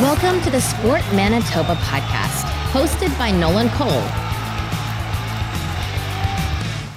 Welcome to the Sport Manitoba podcast, hosted by Nolan Cole.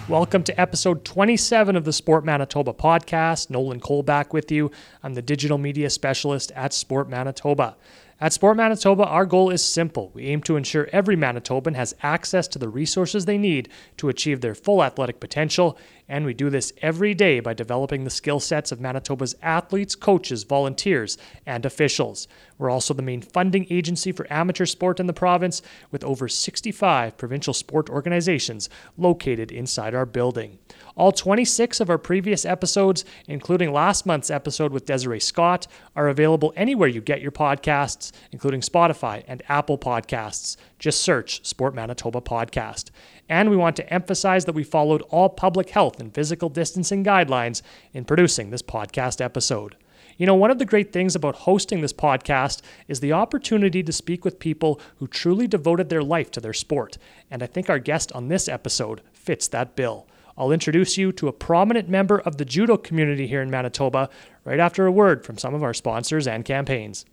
Welcome to episode 27 of the Sport Manitoba podcast. Nolan Cole back with you. I'm the digital media specialist at Sport Manitoba. At Sport Manitoba, our goal is simple. We aim to ensure every Manitoban has access to the resources they need to achieve their full athletic potential, and we do this every day by developing the skill sets of Manitoba's athletes, coaches, volunteers, and officials. We're also the main funding agency for amateur sport in the province, with over 65 provincial sport organizations located inside our building. All 26 of our previous episodes, including last month's episode with Desiree Scott, are available anywhere you get your podcasts, including Spotify and Apple Podcasts. Just search Sport Manitoba Podcast. And we want to emphasize that we followed all public health and physical distancing guidelines in producing this podcast episode. You know, one of the great things about hosting this podcast is the opportunity to speak with people who truly devoted their life to their sport. And I think our guest on this episode fits that bill. I'll introduce you to a prominent member of the judo community here in Manitoba right after a word from some of our sponsors and campaigns.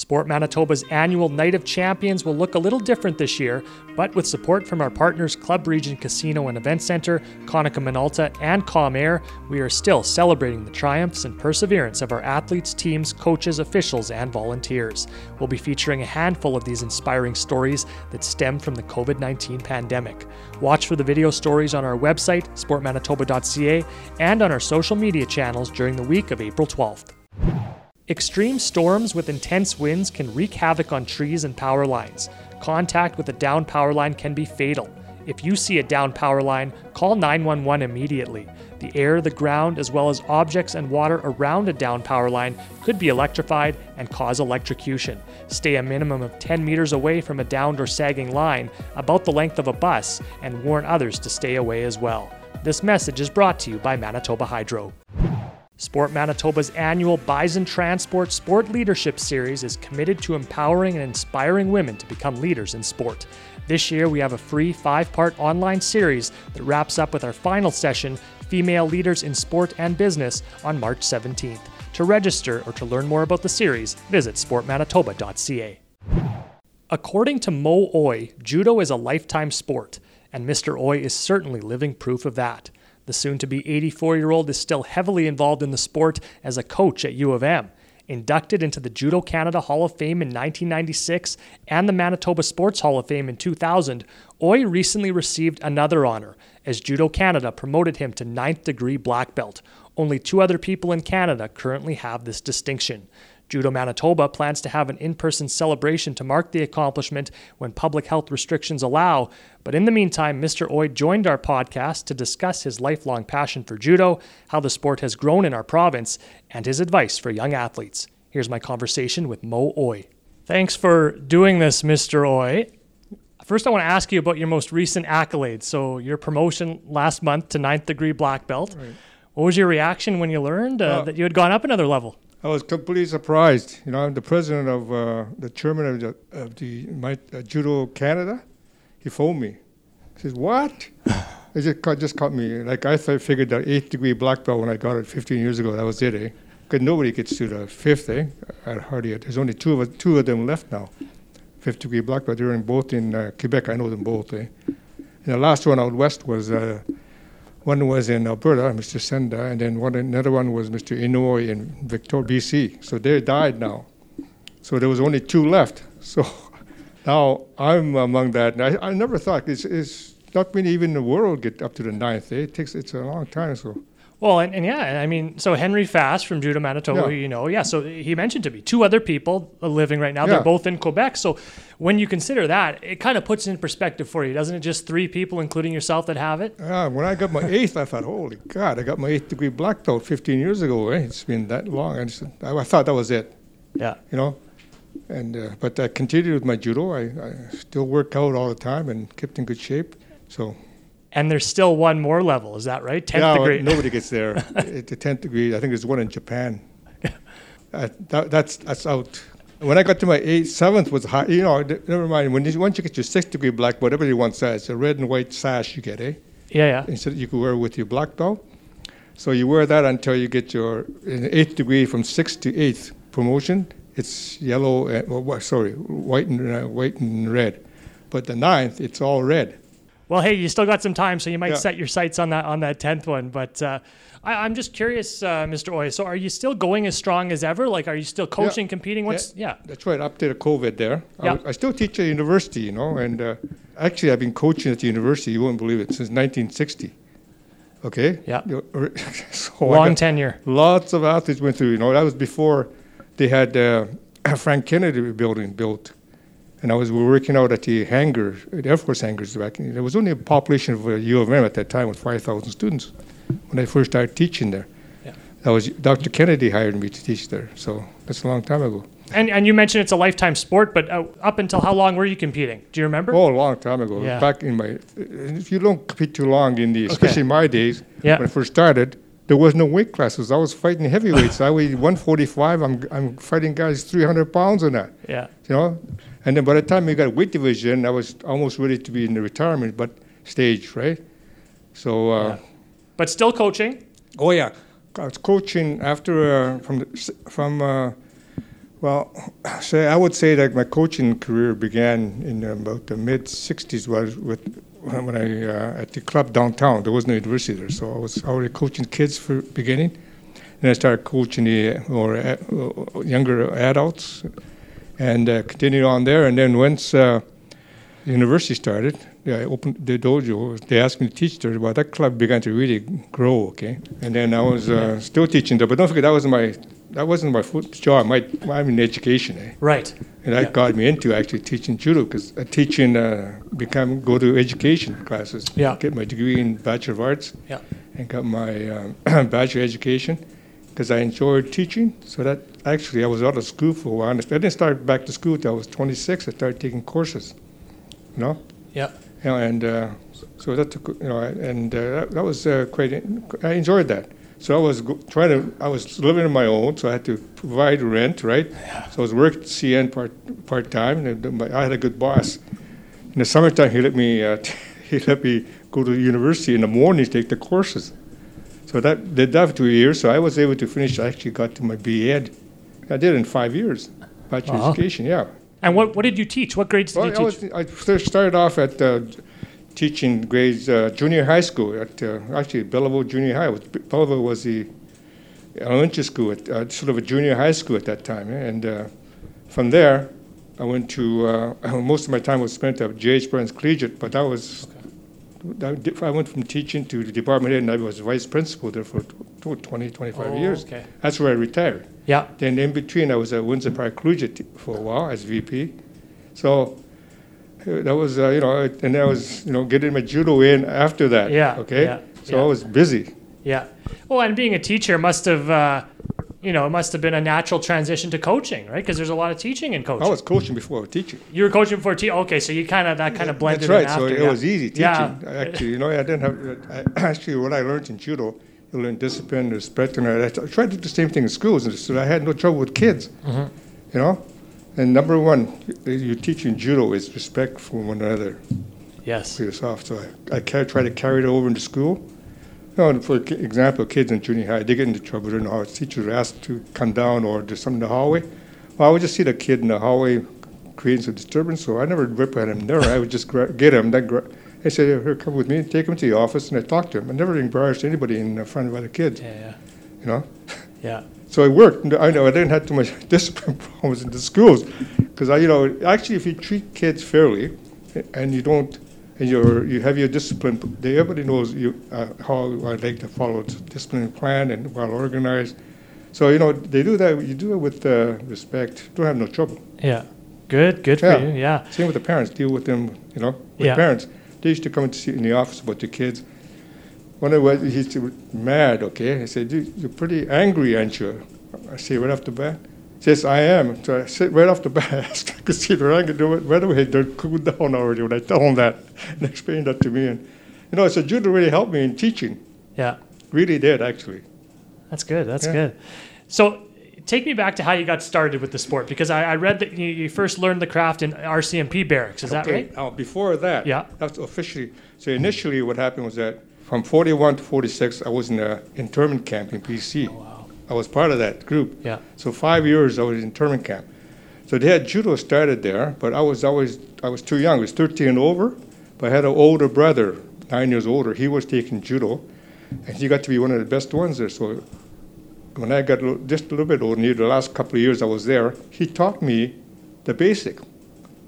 Sport Manitoba's annual Night of Champions will look a little different this year, but with support from our partners Club Regent Casino and Event Center, Konica Minolta, and Calm Air, we are still celebrating the triumphs and perseverance of our athletes, teams, coaches, officials, and volunteers. We'll be featuring a handful of these inspiring stories that stem from the COVID 19 pandemic. Watch for the video stories on our website, sportmanitoba.ca, and on our social media channels during the week of April 12th. Extreme storms with intense winds can wreak havoc on trees and power lines. Contact with a down power line can be fatal. If you see a down power line, call 911 immediately. The air, the ground, as well as objects and water around a down power line could be electrified and cause electrocution. Stay a minimum of 10 meters away from a downed or sagging line, about the length of a bus, and warn others to stay away as well. This message is brought to you by Manitoba Hydro. Sport Manitoba's annual Bison Transport Sport Leadership Series is committed to empowering and inspiring women to become leaders in sport. This year, we have a free five part online series that wraps up with our final session, Female Leaders in Sport and Business, on March 17th. To register or to learn more about the series, visit sportmanitoba.ca. According to Mo Oy, judo is a lifetime sport, and Mr. Oy is certainly living proof of that. The soon to be 84 year old is still heavily involved in the sport as a coach at U of M. Inducted into the Judo Canada Hall of Fame in 1996 and the Manitoba Sports Hall of Fame in 2000, Oy recently received another honor as Judo Canada promoted him to ninth degree black belt. Only two other people in Canada currently have this distinction. Judo Manitoba plans to have an in person celebration to mark the accomplishment when public health restrictions allow. But in the meantime, Mr. Oy joined our podcast to discuss his lifelong passion for judo, how the sport has grown in our province, and his advice for young athletes. Here's my conversation with Mo Oy. Thanks for doing this, Mr. Oy. First, I want to ask you about your most recent accolades. So, your promotion last month to ninth degree black belt. Right. What was your reaction when you learned uh, that you had gone up another level? I was completely surprised. You know, I'm the president of uh, the chairman of the, of the my, uh, Judo Canada. He phoned me. He says, "What?" it just caught, just caught me. Like I thought, figured that eighth degree black belt when I got it 15 years ago. That was it, eh? Because nobody gets to the fifth, eh? At Hardy, there's only two of two of them left now. Fifth degree black belt. They're in both in uh, Quebec. I know them both, eh? And the last one out west was uh, one was in Alberta, Mr. Senda, and then one, another one was Mr. Inouye in Victoria, BC. So they died now. So there was only two left. So now I'm among that. And I, I never thought it's, it's not many even in the world get up to the ninth. Eh? It takes it's a long time. So well, and, and yeah, I mean, so Henry Fast from Judo Manitoba, yeah. you know, yeah, so he mentioned to me two other people living right now. Yeah. They're both in Quebec. So when you consider that, it kind of puts in perspective for you, doesn't it? Just three people, including yourself, that have it. Yeah. When I got my eighth, I thought, holy God, I got my eighth degree black belt 15 years ago. Eh? It's been that long. I, just, I thought that was it. Yeah. You know. And uh, but I continued with my judo. I, I still work out all the time and kept in good shape. So and there's still one more level. Is that right? Tenth yeah, degree. Nobody gets there. the tenth degree, I think there's one in Japan. uh, that, that's that's out. When I got to my eighth, seventh was high. You know, never mind. When you, once you get your sixth degree black, whatever you want says, a red and white sash you get, eh? Yeah, yeah. Instead, you could wear with your black belt. So you wear that until you get your eighth degree from sixth to eighth promotion it's yellow. And, well, sorry, white and uh, white and red. But the ninth, it's all red. Well, hey, you still got some time, so you might Yeah. set your sights on that on that tenth one. But uh, I, I'm just curious, uh, Mr. Oy. So, are you still going as strong as ever? Like, are you still coaching, competing? What's yeah, That's right. Up to the COVID there. I, Yeah. w- I still teach at university, you know, and uh, actually I've been coaching at the university. You won't believe it since 1960. Okay. Yeah. So long tenure. Lots of athletes went through. You know, that was before they had uh, Frank Kennedy building built, and I was working out at the hangar, the Air Force hangars back. in- There was only a population of uh, U of M at that time with 5,000 students when I first started teaching there. Yeah. That was Dr. Kennedy hired me to teach there, so that's a long time ago. And and you mentioned it's a lifetime sport, but uh, up until how long were you competing? Do you remember? Oh, a long time ago. Yeah. Back in my, if you don't compete too long in the, especially in my days, Yeah. when I first started, there was no weight classes. I was fighting heavyweights. I weighed 145. I'm, I'm fighting guys 300 pounds on that, Yeah. you know. And then by the time we got weight division, I was almost ready to be in the retirement, but stage, right? So, uh, Yeah. But still coaching. oh yeah, I was coaching after uh, from the, from. Uh, well, say I would say that my coaching career began in about the mid '60s. Was with when I uh, at the club downtown. There was no university there, so I was already coaching kids for beginning. Then I started coaching the or uh, younger adults, and uh, continued on there. And then once uh, the university started, I opened the dojo. They asked me to teach there. Well, that club began to really grow. Okay, and then I was uh, still teaching there. But don't forget, that wasn't my that wasn't my full job. My I'm in education, eh? Right. and that Yeah. got me into actually teaching judo because uh, teaching uh, become go to education classes. Yeah. get my degree in Bachelor of Arts. Yeah. and got my um, Bachelor of Education because I enjoyed teaching. So that actually I was out of school for a while. I didn't start back to school till I was 26. I started taking courses, you know. Yeah. You know, and uh, so that took, you know, and uh, that, that was uh, quite. I enjoyed that. So I was go- trying to. I was living on my own, so I had to provide rent, right? So I was working at CN part part time, and I had a good boss. In the summertime, he let me. Uh, he let me go to university in the morning to take the courses. So that did that for two years. So I was able to finish. I actually got to my BA. Ed. I did it in five years, bachelor Wow. education. Yeah. And what what did you teach? What grades did Well, you I, teach? was, I started off at uh, teaching grades uh, junior high school at uh, actually Belleville Junior High. Belleville was the elementary school, at, uh, sort of a junior high school at that time. And uh, from there, I went to uh, most of my time was spent at J.H. Bruns Collegiate, but that was. di- I went from teaching to the department head, and I was vice principal there for tw- 20, 25 Oh, years. Okay. That's where I retired. Yeah. Then in between, I was at Windsor Park Collegiate for a while as VP. So that was, uh, you know, and I was, you know, getting my judo in after that. Yeah, Okay. yeah, so yeah. I was busy. Yeah. Well, and being a teacher must have, uh, you know, it must have been a natural transition to coaching, right? Because there's a lot of teaching in coaching. I was coaching before I was teaching. you were coaching before teaching. Okay, so you kind of that kind of blended That's right. in So after. it yeah. was easy teaching. Yeah. Actually, you know, I didn't have. I, actually, what I learned in judo, you learn discipline, respect, and I, I tried to do the same thing in schools, and so I had no trouble with kids. Mm-hmm. You know, and number one, you, teach in judo is respect for one another. Yes. for yourself. So I, I try to carry it over into school. You know, for example, kids in junior high, they get into trouble. Don't know how teachers are asked to come down or do something in the hallway. Well, I would just see the kid in the hallway creating some disturbance, so I never rip at him there. I would just gra- get him. Then gra- I say, here, come with me, take him to the office, and I talk to him. I never embarrassed anybody in front of other kids, Yeah. Yeah. you know. Yeah. So it worked. I know I didn't have too much discipline problems in the schools, because I, you know, actually, if you treat kids fairly, and you don't, and you're you have your discipline, they, everybody knows you uh, how I like to follow the discipline plan and well organized. So you know they do that. You do it with uh, respect. Don't have no trouble. Yeah. Good. Good for you. Yeah. Same with the parents. Deal with them. You know, with Yeah. parents. They used to come and see in the office about the kids. One of was he's mad. Okay, I said, "You- "You're pretty angry, aren't you?" I say right off the bat. Yes, I am. So I said right off the bat, I could see their anger. Do it right away. They're cooled down already when I tell them that and explain that to me. And you know, I said, judo really helped me in teaching. Yeah. Really did actually. That's good. That's Yeah. good. So, take me back to how you got started with the sport because I, I read that you, you first learned the craft in RCMP barracks. Is that okay. right? Now before that, Yeah. that's officially. So initially, what happened was that from 41 to 46, I was in an internment camp in BC. Oh, wow. I was part of that group. Yeah. So five years I was in internment camp. So they had judo started there, but I was always I was too young. I was 13 and over, but I had an older brother, nine years older. He was taking judo, and he got to be one of the best ones there. So when I got just a little bit older, near the last couple of years I was there, he taught me the basic.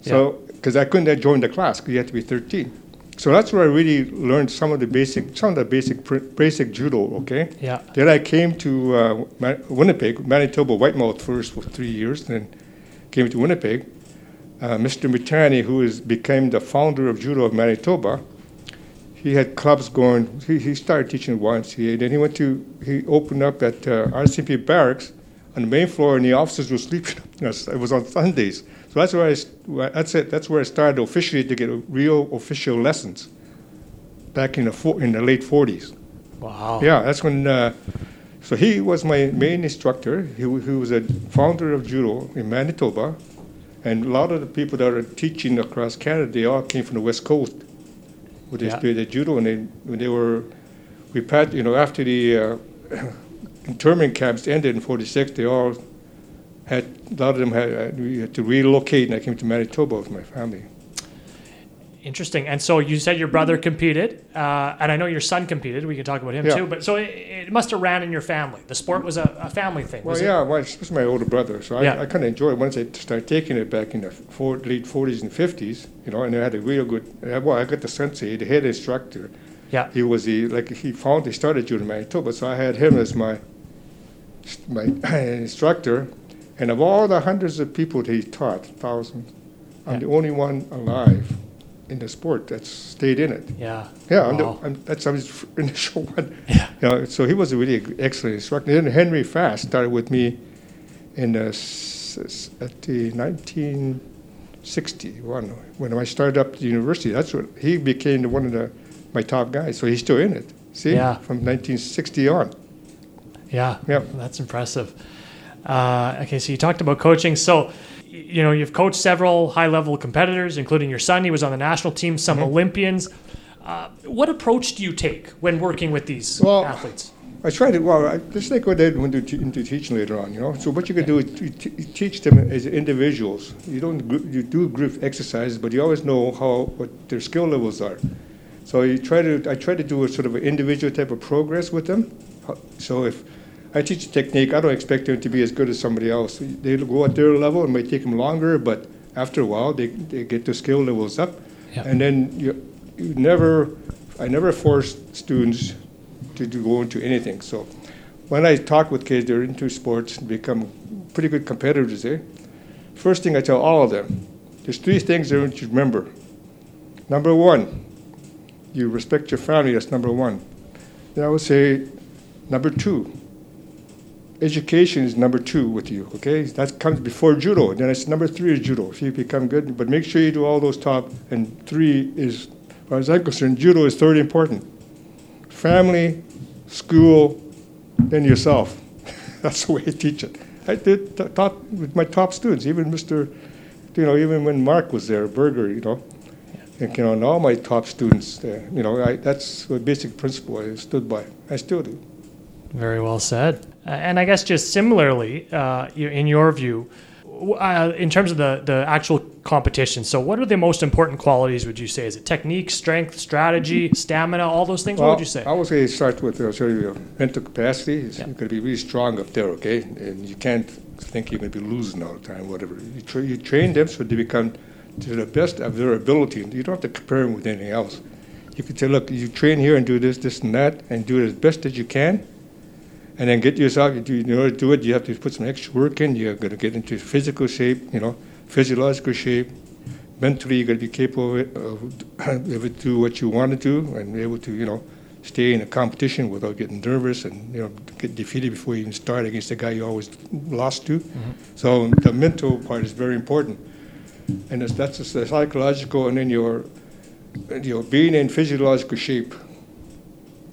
So because I couldn't join the class because you had to be 13. So that's where I really learned some of the basic, some of the basic, pr- basic judo. Okay. Yeah. Then I came to uh, Ma- Winnipeg, Manitoba Whitemouth first for three years, then came to Winnipeg. Uh, Mr. Mitani, who is became the founder of Judo of Manitoba, he had clubs going. He, he started teaching YMCA. Then he went to he opened up at uh, RCP Barracks on the main floor, and the officers were sleeping. It was on Sundays. So that's where I that's it. That's where I started officially to get real official lessons. Back in the in the late 40s. Wow. Yeah, that's when. Uh, so he was my main instructor. He, he was a founder of judo in Manitoba, and a lot of the people that are teaching across Canada, they all came from the West Coast, where they Yeah. studied judo, and they when they were, we pat, you know, after the uh, internment camps ended in '46, they all had a lot of them had, we had to relocate, and I came to Manitoba with my family. Interesting. And so you said your brother competed, uh, and I know your son competed. We can talk about him Yeah. too. But so it, it must have ran in your family. The sport was a, a family thing. Well, Was it? yeah, well, my older brother. So I, Yeah. I kind of enjoyed it once I started taking it back in the four, late 40s and 50s, you know, and I had a real good, well, I got the sensei, the head instructor. Yeah. He was the, like, he found, he started judo in Manitoba, so I had him as my, my instructor. And of all the hundreds of people that he taught, thousands, I'm Yeah. the only one alive in the sport that's stayed in it. Yeah. Yeah, I'm the, I'm, that's I was initial one. Yeah. You know, so he was a really excellent instructor. Then Henry Fast started with me in the, at the 1961 when I started up the university. That's what he became one of the my top guys. So he's still in it. See, Yeah. from 1960 on. Yeah. Yep. That's impressive. Uh, okay, so you talked about coaching. So, you know, you've coached several high level competitors, including your son. He was on the national team, some Mm-hmm. Olympians. Uh, what approach do you take when working with these Well, athletes? I try to, well, I, just like what I did when to te- into teaching later on, you know. So what you can do is t- teach them as individuals. You don't, gr- you do group exercises, but you always know how, what their skill levels are. So you try to, I try to do a sort of an individual type of progress with them. So if I teach a technique, I don't expect them to be as good as somebody else. They'll go at their level, it might take them longer, but after a while, they, they get their skill levels up. Yeah. And then you, you never, I never force students to, to go into anything. So when I talk with kids, they're into sports and become pretty good competitors, eh? First thing I tell all of them, there's three things they want you to remember. Number one, you respect your family, that's number one. Then I would say, number two, education is number two with you, okay? That comes before judo. Then it's number three is judo, if you become good. But make sure you do all those top, and three is, as far as I'm concerned, judo is third important. Family, school, then yourself. That's the way I teach it. I did t- taught with my top students, even Mr. You know, even when Mark was there, Berger, you know, and you know, and all my top students, there, you know, I, that's the basic principle I stood by. I still do. Very well said. Uh, and I guess just similarly, uh, in your view, uh, in terms of the, the actual competition, so what are the most important qualities, would you say? Is it technique, strength, strategy, stamina, all those things? what would you say? I would say start with uh, sort of your mental capacity. It's- Yeah. You've got to be really strong up there, okay? And you can't think you're going to be losing all the time, whatever. You, tra- you train them so they become to the best of their ability. You don't have to compare them with anything else. You can say, look, you train here and do this, this, and that, and do it as best as you can. And then get yourself, you in order to do it, you have to put some extra work in. You're going to get into physical shape, you know, physiological shape. Mentally, you got to be capable of, able to do what you want to do and be able to, you know, stay in a competition without getting nervous and, you know, get defeated before you even start against the guy you always lost to. Mm-hmm. So the mental part is very important. And that's the psychological, and then your, your being in physiological shape.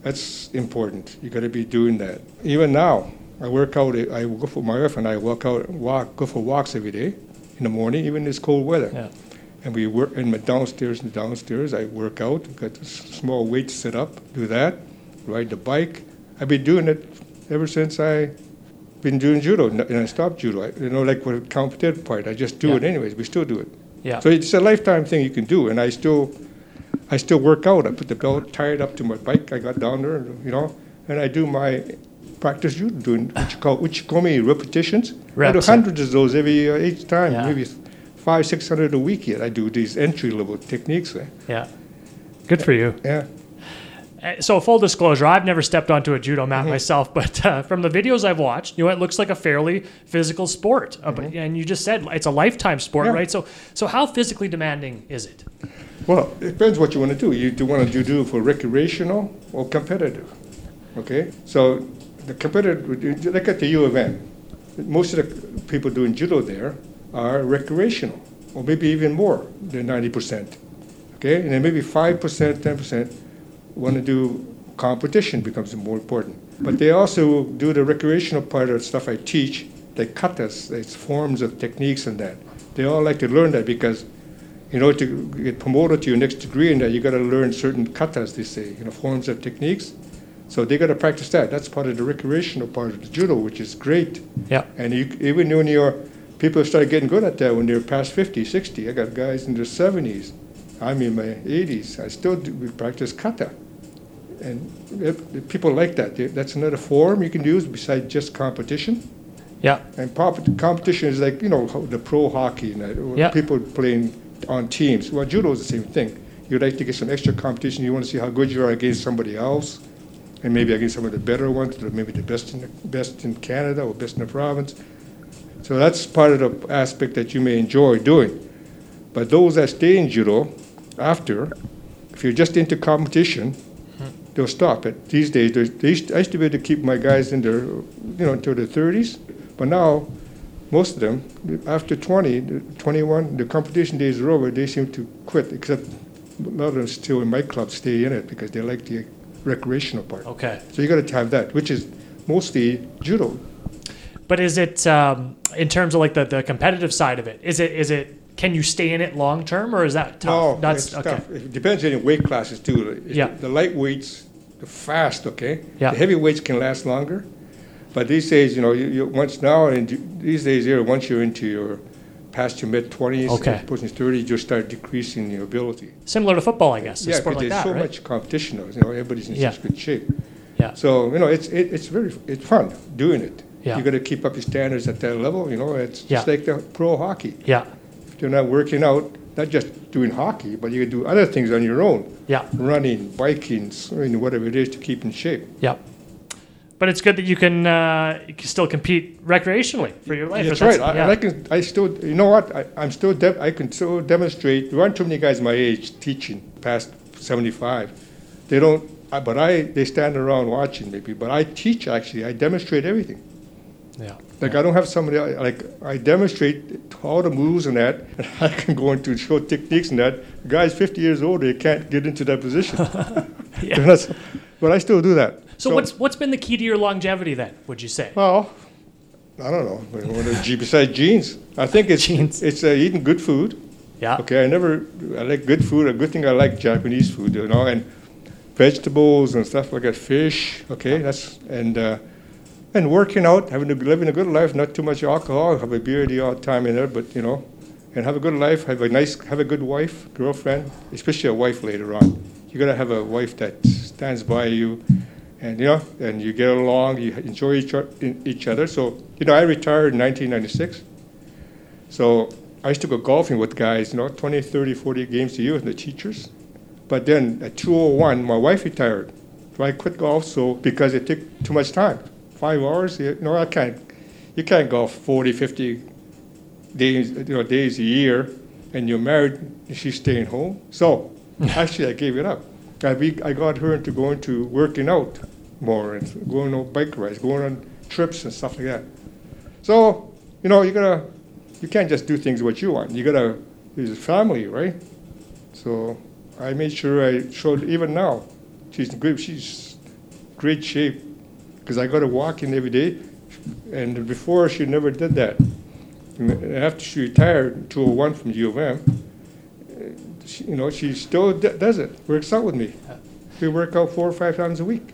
That's important. You got to be doing that. Even now, I work out. I go for my wife and I walk out, walk, go for walks every day in the morning, even in this cold weather. Yeah. And we work in my downstairs and downstairs. I work out. Got a small weights set up. Do that. Ride the bike. I've been doing it ever since I been doing judo, and I stopped judo. I, you know, like with the competitive part, I just do Yeah. it anyways. We still do it. Yeah. So it's a lifetime thing you can do, and I still, I still work out. I put the belt tied up to my bike. I got down there, you know, and I do my practice judo, doing what you call uchikomi repetitions. I do Reps, yeah. hundreds of those every uh, each time, Yeah. maybe five, six hundred a week. Yet I do these entry level techniques. eh. Yeah. Good for you. Yeah. Uh, So full disclosure, I've never stepped onto a judo Mm-hmm. mat myself, but uh, from the videos I've watched, you know, it looks like a fairly physical sport. Uh, but, and you just said it's a lifetime sport, Mm-hmm. Yeah. right? So, so how physically demanding is it? Well, it depends what you want to do. You do want to do for recreational or competitive. Okay, so the competitive, look at the U of M. Most of the people doing judo there are recreational, or maybe even more than ninety percent. Okay, and then maybe five percent, ten percent want to do competition becomes more important. But they also do the recreational part of the stuff I teach, the katas, it's forms of techniques and that. They all like to learn that because in order to get promoted to your next degree in that, you got to learn certain katas, they say, you know, forms of techniques. So they got to practice that. That's part of the recreational part of the judo, which is great. Yeah. And you, even when you're, people start getting good at that when they're past 50, 60. I got guys in their 70s. I'm in my 80s. I still do, we practice kata. And if, if people like that. They- That's another form you can use besides just competition. Yeah. And pop- competition is like, you know, the pro hockey, and that, or Yeah. people playing on teams. Well, judo is the same thing. You'd like to get some extra competition. You want to see how good you are against somebody else, and maybe against some of the better ones, or maybe the best in, the, best in Canada or best in the province. So that's part of the aspect that you may enjoy doing. But those that stay in judo after, if you're just into competition, hmm. they'll stop it. These days, they used, I used to be able to keep my guys in their, you know, until their 30s, but now most of them, after 20, 21, the competition days are over, they seem to quit, except a lot of them still in my club stay in it because they like the recreational part. Okay. So you got to have that, which is mostly judo. But is it um, in terms of like the, the competitive side of it? Is it is it can you stay in it long term or is that tough? No, it's tough. It depends on your weight classes too. Yeah. The lightweights, the fast, okay? Yeah. The heavyweights can last longer. But these days, you know, you, you once now and these days here, once you're into your past your mid twenties, Okay. pushing thirty, you just start decreasing your ability. Similar to football, I guess. Yeah, because like there's that, so right? much competition. Though, you know, everybody's in Yeah. such good shape. Yeah. So you know, it's it, it's very it's fun doing it. Yeah. You got to keep up your standards at that level. You know, it's Yeah. just like the pro hockey. Yeah. If you're not working out, not just doing hockey, but you can do other things on your own Yeah. running, biking, swimming, whatever it is to keep in shape. Yeah. But it's good that you can, uh, you can still compete recreationally for your life. That's That's- right. I, yeah. and I can. I still. You know what? I, I'm still. De- I can still demonstrate. There aren't too many guys my age teaching past 75. They don't. I, but I. They stand around watching maybe. But I teach actually. I demonstrate everything. yeah. Like I don't have somebody like I demonstrate all the moves and that, and I can go into show techniques and that. Guys 50 years old, they can't get into that position. Yeah. But I still do that. So, what's what's been the key to your longevity then? Would you say? well? I don't know. What are G- besides genes, I think it's Genes. it's uh, eating good food. Yeah. Okay, I never I like good food. A good thing I like Japanese food, you know, and vegetables and stuff like that. Fish. Okay, that's and uh, and working out, having a, living a good life, not too much alcohol. Have a beer the odd time in there, but you know, and have a good life. Have a nice, have a good wife, girlfriend, especially a wife later on. You gotta have a wife that stands by you, and you know, and you get along. You enjoy each, each other. So you know, I retired in 1996. So I used to go golfing with guys, you know, 20, 30, 40 games a year with the teachers. But then at 201, my wife retired. So I quit golf so because it took too much time. Five hours, you know, I can't, you can't golf 40, 50 days, you know, days a year and you're married and she's staying home. So actually I gave it up. I, be, I got her into going to working out more and going on bike rides, going on trips and stuff like that. So, you know, you gotta, you can't just do things what you want. You gotta, there's a family, right? So I made sure I showed, even now, she's in good, she's great shape because I got her walking every day. And before, she never did that. And after she retired in 201 from U of M, she, you know, she still d- does it, works out with me. We work out four or five times a week.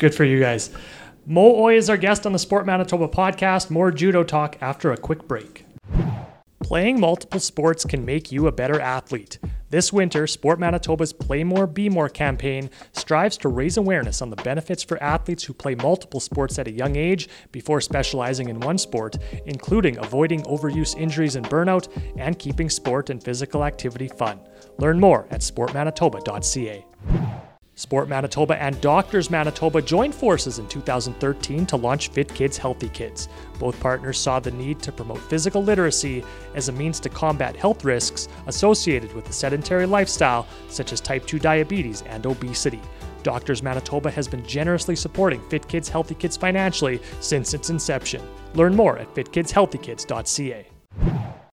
Good for you guys. Mo Oy is our guest on the Sport Manitoba podcast. More judo talk after a quick break. Playing multiple sports can make you a better athlete. This winter, Sport Manitoba's Play More, Be More campaign strives to raise awareness on the benefits for athletes who play multiple sports at a young age before specializing in one sport, including avoiding overuse injuries and burnout and keeping sport and physical activity fun. Learn more at sportmanitoba.ca. Sport Manitoba and Doctors Manitoba joined forces in 2013 to launch Fit Kids Healthy Kids. Both partners saw the need to promote physical literacy as a means to combat health risks associated with a sedentary lifestyle, such as type 2 diabetes and obesity. Doctors Manitoba has been generously supporting Fit Kids Healthy Kids financially since its inception. Learn more at fitkidshealthykids.ca.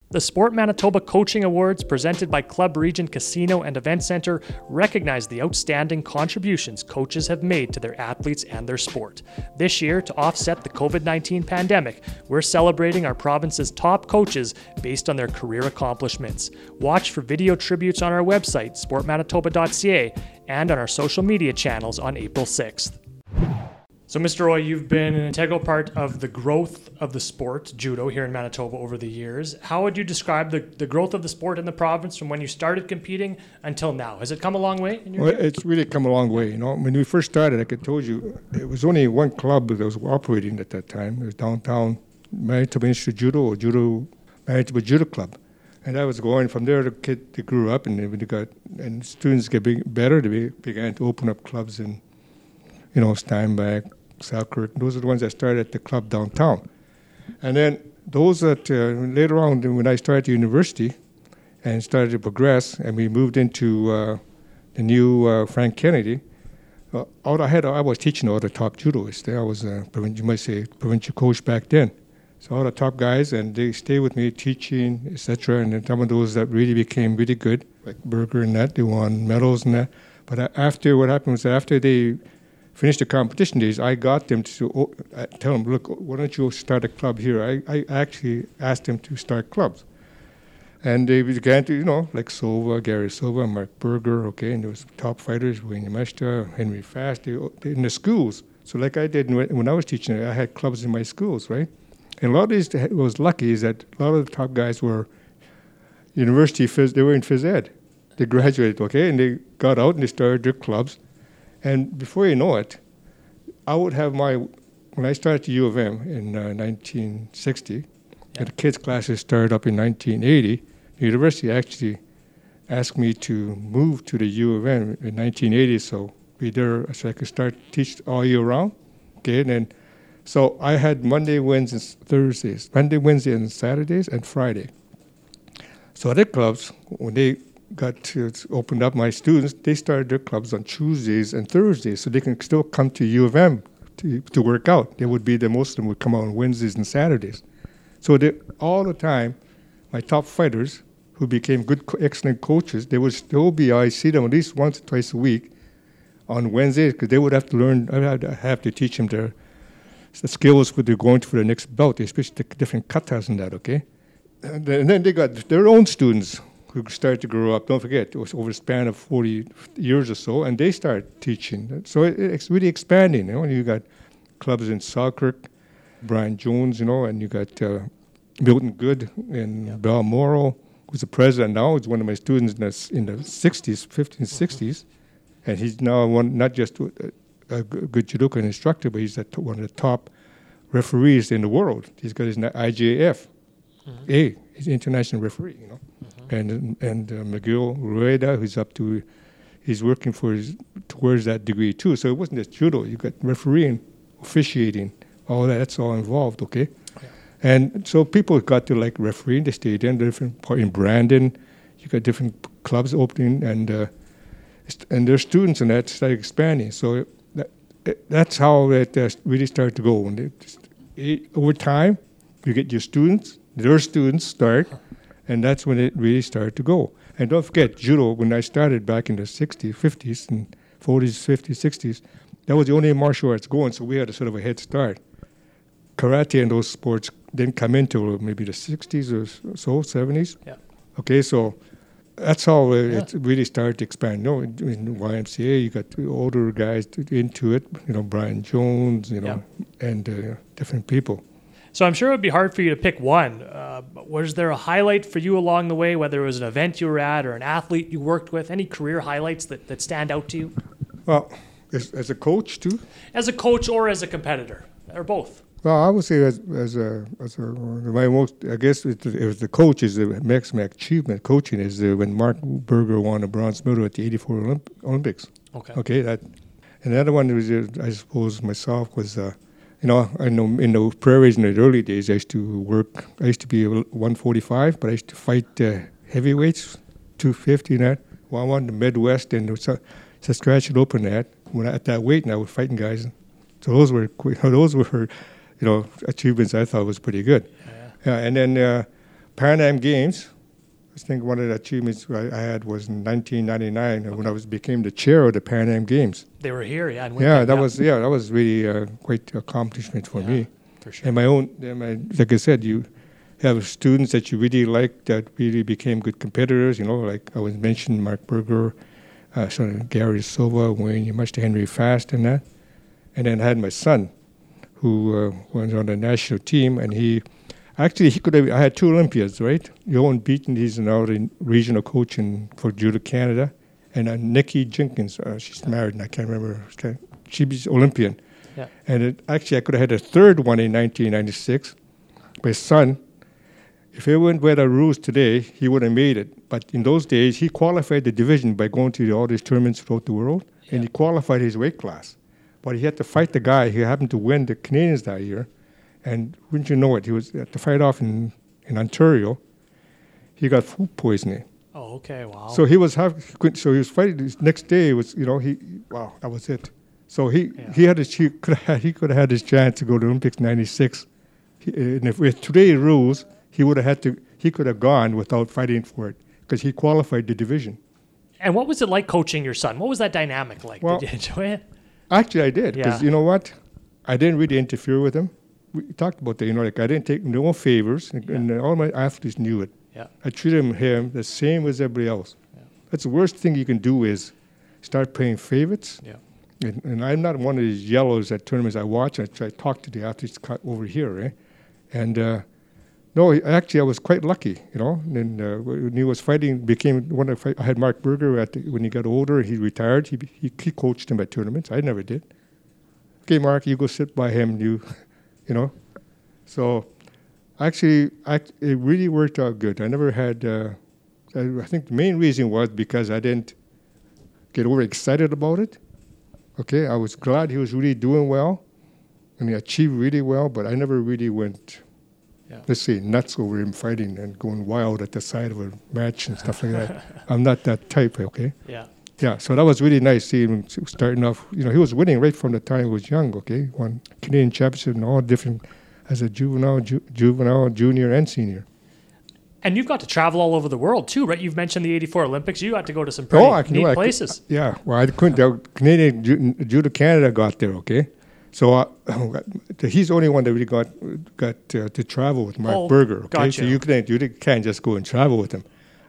The Sport Manitoba Coaching Awards, presented by Club Regent Casino and Event Center, recognize the outstanding contributions coaches have made to their athletes and their sport. This year, to offset the COVID 19 pandemic, we're celebrating our province's top coaches based on their career accomplishments. Watch for video tributes on our website, sportmanitoba.ca, and on our social media channels on April 6th. So, Mr. Oy, you've been an integral part of the growth of the sport, judo, here in Manitoba over the years. How would you describe the, the growth of the sport in the province from when you started competing until now? Has it come a long way? In your Well, it's really come a long way. You know, when we first started, like I told you, it was only one club that was operating at that time. It was downtown Manitoba Institute Judo or Judo Manitoba Judo Club, and that was going from there. The kid they grew up, and they got and students get big, better. They began to open up clubs in, you know, Steinbach, Those are the ones that started at the club downtown, and then those that uh, later on when I started university, and started to progress, and we moved into uh, the new uh, Frank Kennedy. Uh, all I had, I was teaching all the top judoists. I was, provin- you might say, provincial coach back then. So all the top guys, and they stayed with me teaching, etc. And then some of those that really became really good, like Berger and that, they won medals and that. But uh, after what happened was after they finished the competition days, I got them to uh, tell them, look, why don't you start a club here? I, I actually asked them to start clubs. And they began to, you know, like Silva, Gary Silva, Mark Berger, okay, and there was top fighters, Wayne Yamashita, Henry Fast, they, in the schools. So like I did when when I was teaching, I had clubs in my schools, right? And a lot of these what was lucky is that a lot of the top guys were university phys, they were in phys ed. They graduated, okay, and they got out and they started their clubs. And before you know it, I would have my, when I started at U of M in uh, 1960, and the kids' classes started up in 1980, the university actually asked me to move to the U of M in 1980, so be there so I could start teach all year round. Okay, and then so I had Monday, Wednesdays, Thursdays, Monday, Wednesday, and Saturdays, and Friday. So other clubs, when they got to opened up, my students they started their clubs on Tuesdays and Thursdays, so they can still come to U of M to, to work out. They would be the most of them would come out on Wednesdays and Saturdays. So they, all the time, my top fighters who became good, excellent coaches, they would still be. I see them at least once or twice a week on Wednesdays because they would have to learn. I have to teach them their the skills for they're going for the next belt, especially the different katas and that. Okay, and then, they got their own students started to grow up. Don't forget, it was over a span of 40 years or so, and they started teaching. So it, it's really expanding. You know, you got clubs in Selkirk, Brian Jones, you know, and you got uh, Milton Good in Balmoral, who's the president now. He's one of my students in the, in the 60s, 50s, 60s. And he's now one, not just a good judoka instructor, but he's one of the top referees in the world. He's got his IJF. A, he's an international referee, you know. And and uh, McGill Rueda, who's up to, he's working for his, towards that degree too. So it wasn't just judo. You got refereeing, officiating, all that. That's all involved. Okay. And so people got to like refereeing. They stayed in different part in Brandon. You got different clubs opening, and uh, st- and their students and that started expanding. So that, that's how it uh, really started to go. And it it, over time, you get your students, their students start, and that's when it really started to go. And don't forget, judo, when I started back in the 60s, 50s, and 40s, 50s, 60s, that was the only martial arts going, so we had a sort of a head start. Karate and those sports didn't come into maybe the 60s or so, 70s. Yeah. Okay, so that's how it, it really started to expand. No, in in YMCA, you got the older guys into it. You know, Brian Jones. You know, and uh, different people. So I'm sure it would be hard for you to pick one. Uh, was there a highlight for you along the way, whether it was an event you were at or an athlete you worked with? Any career highlights that, that stand out to you Well, as, as a coach too. as a coach or as a competitor, or both? Well, I would say as as a as a my most I guess it, it was the coach is the maximum achievement. Coaching is uh, when Mark Berger won a bronze medal at the '84 Olymp- Olympics. Okay. Okay, that. And the other one was I suppose myself was uh, you know I know in the prairies in the early days I used to work. I used to be a 145, but I used to fight uh, heavyweights, 250 and that. Well, I won the Midwest and the Sa- Saskatchewan Open that when I, at that weight and I was fighting guys. So those were those were you know achievements I thought was pretty good. Yeah, and then uh, Pan Am Games. I think one of the achievements I, I had was in 1999 when I was became the chair of the Pan Am Games. They were here, yeah. Yeah, that was yeah, that was really uh, quite accomplishment for Yeah. me. for sure. And my own, and my, like I said, you have students that you really like that really became good competitors. You know, like I was mentioning Mark Berger, uh, sort of Gary Silva, Wayne Muster, Henry Fast, and that. And then I had my son, who uh, was on the national team, and he actually he could have. I had two Olympiads, right? Johan Beaton, he's now the regional coach in, for Judo Canada, and uh, Nikki Jenkins, uh, she's married, and I can't remember. She's Olympian. Yeah. And it, actually, I could have had a third one in 1996. My son, if it went by the rules today, he would have made it. But in those days, he qualified the division by going to all these tournaments throughout the world, and he qualified his weight class. But he had to fight the guy who happened to win the Canadians that year. And wouldn't you know it, he was uh, at the fight off in, in Ontario. He got food poisoning. Oh, okay. Wow. So he was have, so he was fighting. His next day was you know he wow that was it. So he Yeah. he had his he could have had, he could have had his chance to go to Olympics '96. And if with today's rules, he would have had to he could have gone without fighting for it because he qualified the division. and what was it like coaching your son? What was that dynamic like? Well- Did you enjoy it? Actually, I did because Yeah. you know what, I didn't really interfere with him. We talked about that. You know, like I didn't take no favors, and, and all my athletes knew it. Yeah. I treated him, him the same as everybody else. That's the worst thing you can do is start playing favorites. Yeah. And, and I'm not one of these yellows at tournaments I watch. I try to talk to the athletes over here, eh? And uh, no, actually, I was quite lucky, you know. And uh, when he was fighting, became one of I had Mark Berger at the, when he got older. He retired. He, he he coached him at tournaments. I never did. Okay, Mark, you go sit by him. You, you know. So, actually, act, it really worked out good. I never had. Uh, I, I think the main reason was because I didn't get overexcited about it. Okay, I was glad he was really doing well, and he achieved really well. But I never really went, Yeah. let's say, nuts over him fighting and going wild at the side of a match and stuff like that. I'm not that type. Okay. Yeah. Yeah, so that was really nice seeing him starting off. You know, he was winning right from the time he was young. Okay, won Canadian championship and all different as a juvenile, ju- juvenile, junior, and senior. And you've got to travel all over the world too, right? You've mentioned the '84 Olympics. You got to go to some pretty oh, I can, neat I could- places. yeah, well, I couldn't. Uh, Canadian Ju- Judo Canada got there. Okay, so uh, he's the only one that really got got uh, to travel with Mark Oh, Berger. Okay, gotcha. so you can't you can't just go and travel with him.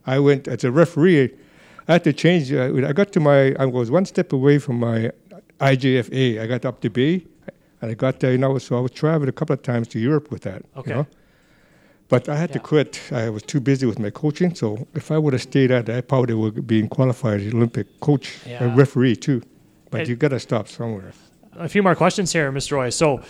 I went as a referee. I had to change. Uh, I got to my. I was one step away from my IJFA. I got up to B, and I got there. You know, so I was traveling a couple of times to Europe with that. Okay. You know? But I had to quit. I was too busy with my coaching. So if I would have stayed at, that, I probably would have been qualified as Olympic coach, Yeah. a referee too. But It- you got to stop somewhere. A few more questions here, Mr. Oy. So,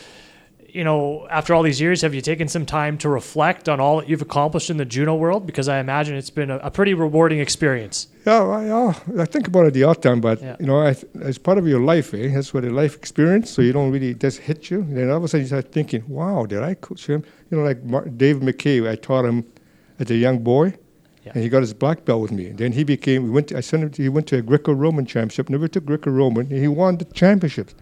you know, after all these years, have you taken some time to reflect on all that you've accomplished in the judo world? Because I imagine it's been a, a pretty rewarding experience. Yeah, I, yeah, I think about it the odd time, but Yeah. you know, I, as part of your life, eh? That's what a life experience. So you don't really just hit you. And Then all of a sudden you start thinking, "Wow, did I coach him?" You know, like Dave McKay, I taught him as a young boy, Yeah. and he got his black belt with me. Then he became. We went. To, I sent him. To, he went to a Greco-Roman championship. Never took Greco-Roman, he won the championships.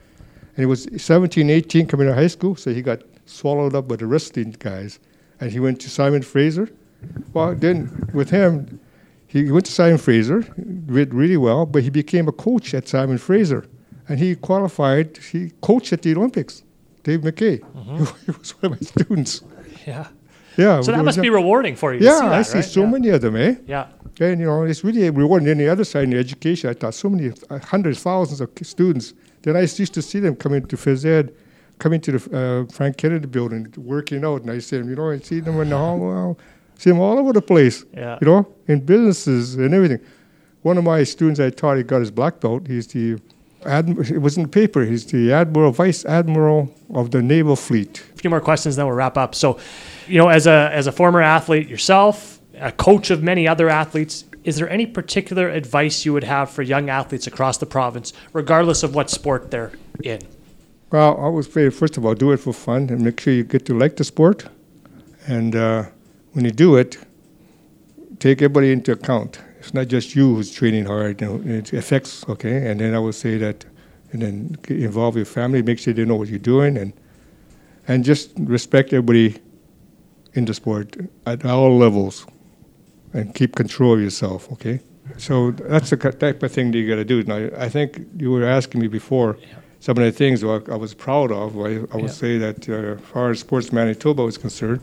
And he was 17, 18, coming out of high school, so he got swallowed up by the wrestling guys, and he went to Simon Fraser. Well, then with him, he went to Simon Fraser, did really well, but he became a coach at Simon Fraser, and he qualified. He coached at the Olympics. Dave McKay, he was one of my students. Yeah. Yeah. So that must be rewarding for you. Yeah, see that, I see right? so yeah. many of them, eh? Yeah. And you know, it's really rewarding. The other side in education, I taught so many uh, hundreds, thousands of students. Then I used to see them coming to phys ed, coming to the uh, Frank Kennedy building, working out, and I see them. You know, I see them in the hall, well, see them all over the place. Yeah. You know, in businesses and everything. One of my students I taught, he got his black belt. He's the adm- it was in the paper. He's the admiral, vice admiral of the naval fleet. A few more questions, then we'll wrap up. So, you know, as a as a former athlete yourself, a coach of many other athletes, is there any particular advice you would have for young athletes across the province, regardless of what sport they're in? Well, I would say first of all, do it for fun and make sure you get to like the sport. And uh, when you do it, take everybody into account. It's not just you who's training hard. You know, it affects okay. And then I would say that, and then involve your family, make sure they know what you're doing, and and just respect everybody in the sport at all levels, and keep control of yourself. Okay. So that's the type of thing that you got to do. Now, I think you were asking me before some of the things I I was proud of. I, I would Yeah. say that uh, as far as Sports Manitoba was concerned,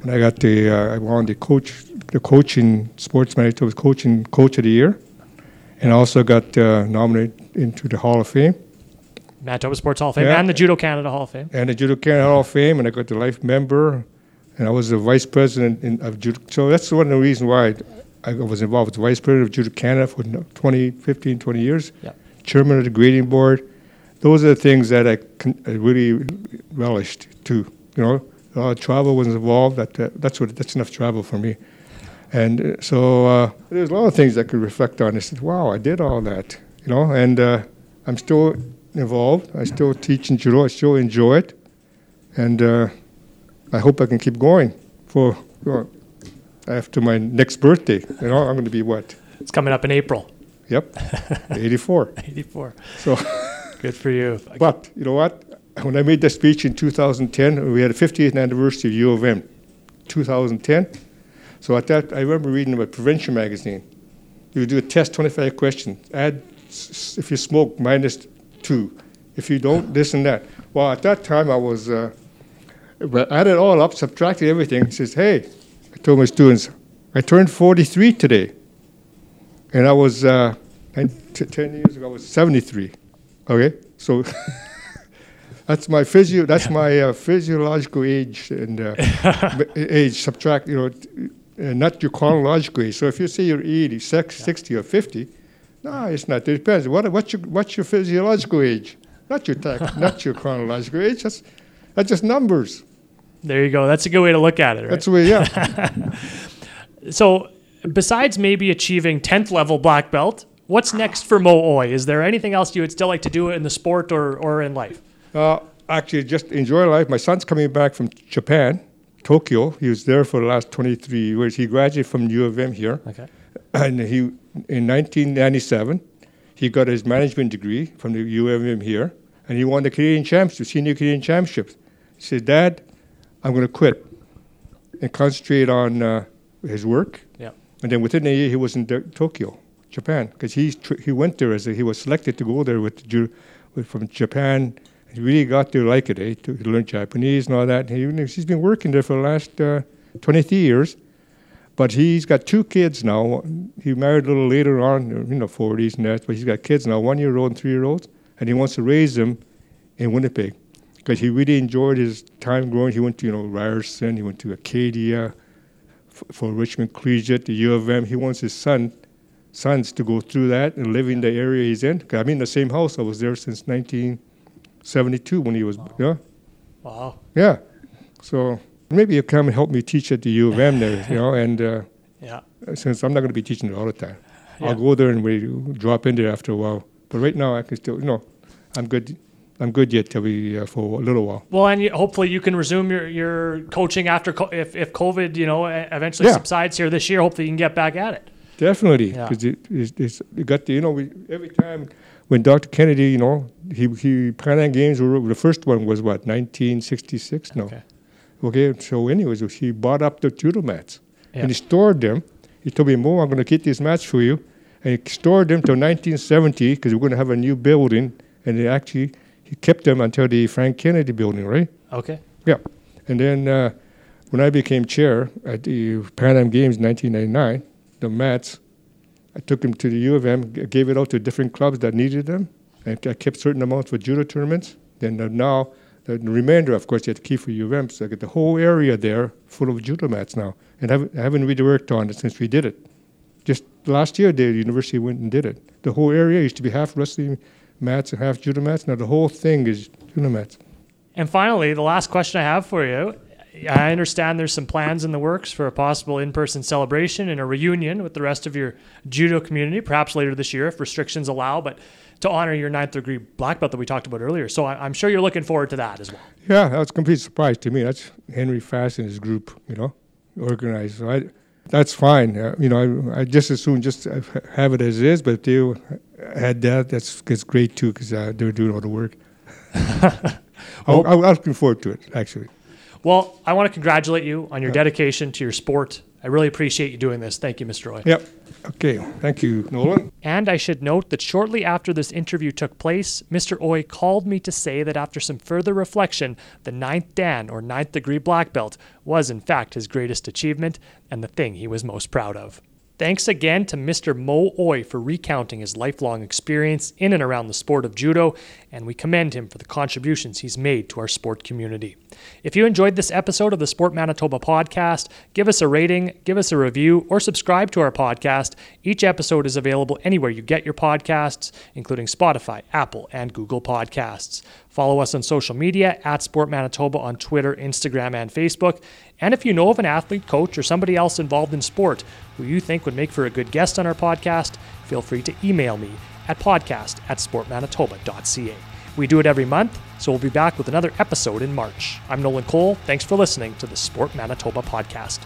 when I got the, uh, I won the coach, the coaching Sports Manitoba coaching coach of the year, and also got uh, nominated into the Hall of Fame Manitoba Sports Hall of Fame Yeah. and the Judo Canada Hall of Fame. and the Judo Canada Hall of Fame, and I got the life member, and I was the vice president in, of Judo. So that's one of the reasons why I, I was involved with the vice president of Judo Canada for 20, 15, 20 years, Yeah. chairman of the grading board. Those are the things that I, con- I really relished too. You know, a lot of travel was involved. That, uh, that's what that's enough travel for me. And uh, so uh, there's a lot of things I could reflect on. I said, "Wow, I did all that," you know. And uh, I'm still involved. I still teach in judo. I still enjoy it, and uh, I hope I can keep going for well, after my next birthday. You know, I'm going to be what? It's coming up in April, Yep, 84. 84. So, Good for you. but you know what? When I made that speech in 2010, we had a 50th anniversary of U of M, 2010. So at that, I remember reading about Prevention magazine. You do a test, 25 questions. Add if you smoke, minus two. If you don't, this and that. Well, at that time, I was, uh, but I added it all up, subtracted everything. Says, hey, I told my students, I turned 43 today. And I was, uh, nine- t- 10 years ago, I was 73. Okay? So that's my physio, that's my uh, physiological age and uh, b- age, subtract, you know, t- uh, not your chronological age. So if you say you're 80, sex, 60, or 50, no, it's not. It depends. What, what's, your, what's your physiological age? Not your tax, not your chronological age. That's, that's just numbers. There you go. That's a good way to look at it, right? That's the way, yeah. So, besides maybe achieving 10th level black belt, what's next for Mo Oy? Is there anything else you would still like to do in the sport or, or in life? Uh, actually, just enjoy life. My son's coming back from Japan, Tokyo. He was there for the last 23 years. He graduated from U of M here. Okay. and he in 1997 he got his management degree from the U of M here, and he won the Canadian Championship, senior Canadian Championships. He said, "Dad, I'm going to quit and concentrate on uh, his work." Yeah. And then within a year, he was in the- Tokyo, Japan, because he tr- he went there as a, he was selected to go there with, Ju- with from Japan. He really got to like it. Eh? To, he learned Japanese and all that. And he, he's been working there for the last uh, 23 years. But he's got two kids now. He married a little later on, you know, 40s and that. But he's got kids now, one year old and three year olds, and he wants to raise them in Winnipeg because he really enjoyed his time growing. He went to you know Ryerson, he went to Acadia f- Fort Richmond Collegiate, the U of M. He wants his son sons to go through that and live in the area he's in. I'm in the same house. I was there since 1972 when he was yeah Wow. yeah. So maybe you come and help me teach at the U of M there, you know, and. Uh, Yeah. since I'm not going to be teaching it all the time. Yeah. I'll go there and we drop in there after a while. But right now, I can still, you know, I'm good. I'm good yet till we uh, for a little while. Well, and you, hopefully you can resume your, your coaching after co- if, if COVID, you know, eventually Yeah. subsides here this year. Hopefully you can get back at it. Definitely, Yeah. because it, it's, it's, it got the, you know, we, every time when Dr. Kennedy, you know, he he Pan Games were the first one was what 1966. No, Okay. okay. So, anyways, he bought up the judo mats Yeah. and he stored them. He told me, "Mo, I'm going to keep these mats for you," and he stored them till 1970 because we're going to have a new building. And he actually he kept them until the Frank Kennedy building, right? Okay. Yeah. And then uh, when I became chair at the Pan Am Games in 1999, the mats, I took them to the U of M, g- gave it out to different clubs that needed them, and I kept certain amounts for judo tournaments. Then uh, now, the remainder, of course, you have to keep for U of M. So I got the whole area there full of judo mats now, and haven't, I haven't really worked on it since we did it. Just last year, the university went and did it. The whole area used to be half wrestling mats and half judo mats. Now the whole thing is judo mats. And finally, the last question I have for you. I understand there's some plans in the works for a possible in person celebration and a reunion with the rest of your judo community, perhaps later this year if restrictions allow, but to honor your ninth degree black belt that we talked about earlier. So I- I'm sure you're looking forward to that as well. Yeah, that was a complete surprise to me. That's Henry Fast and his group, you know, organized. So I, that's fine. Uh, you know, I, I just as soon just have it as it is. But if they had that, that's, that's great too because uh, they're doing all the work. I, I, was looking forward to it actually. Well, I want to congratulate you on your dedication to your sport. I really appreciate you doing this. Thank you, Mr. Oy. Yep. Okay. Thank you, Nolan. And I should note that shortly after this interview took place, Mr. Oy called me to say that after some further reflection, the ninth Dan or ninth degree black belt was in fact his greatest achievement and the thing he was most proud of. Thanks again to Mr. Mo Oy for recounting his lifelong experience in and around the sport of judo, and we commend him for the contributions he's made to our sport community. If you enjoyed this episode of the Sport Manitoba podcast, give us a rating, give us a review, or subscribe to our podcast. Each episode is available anywhere you get your podcasts, including Spotify, Apple, and Google Podcasts. Follow us on social media at Sport Manitoba on Twitter, Instagram, and Facebook. And if you know of an athlete, coach, or somebody else involved in sport who you think would make for a good guest on our podcast, feel free to email me at podcast at sportmanitoba.ca. We do it every month, so we'll be back with another episode in March. I'm Nolan Cole. Thanks for listening to the Sport Manitoba podcast.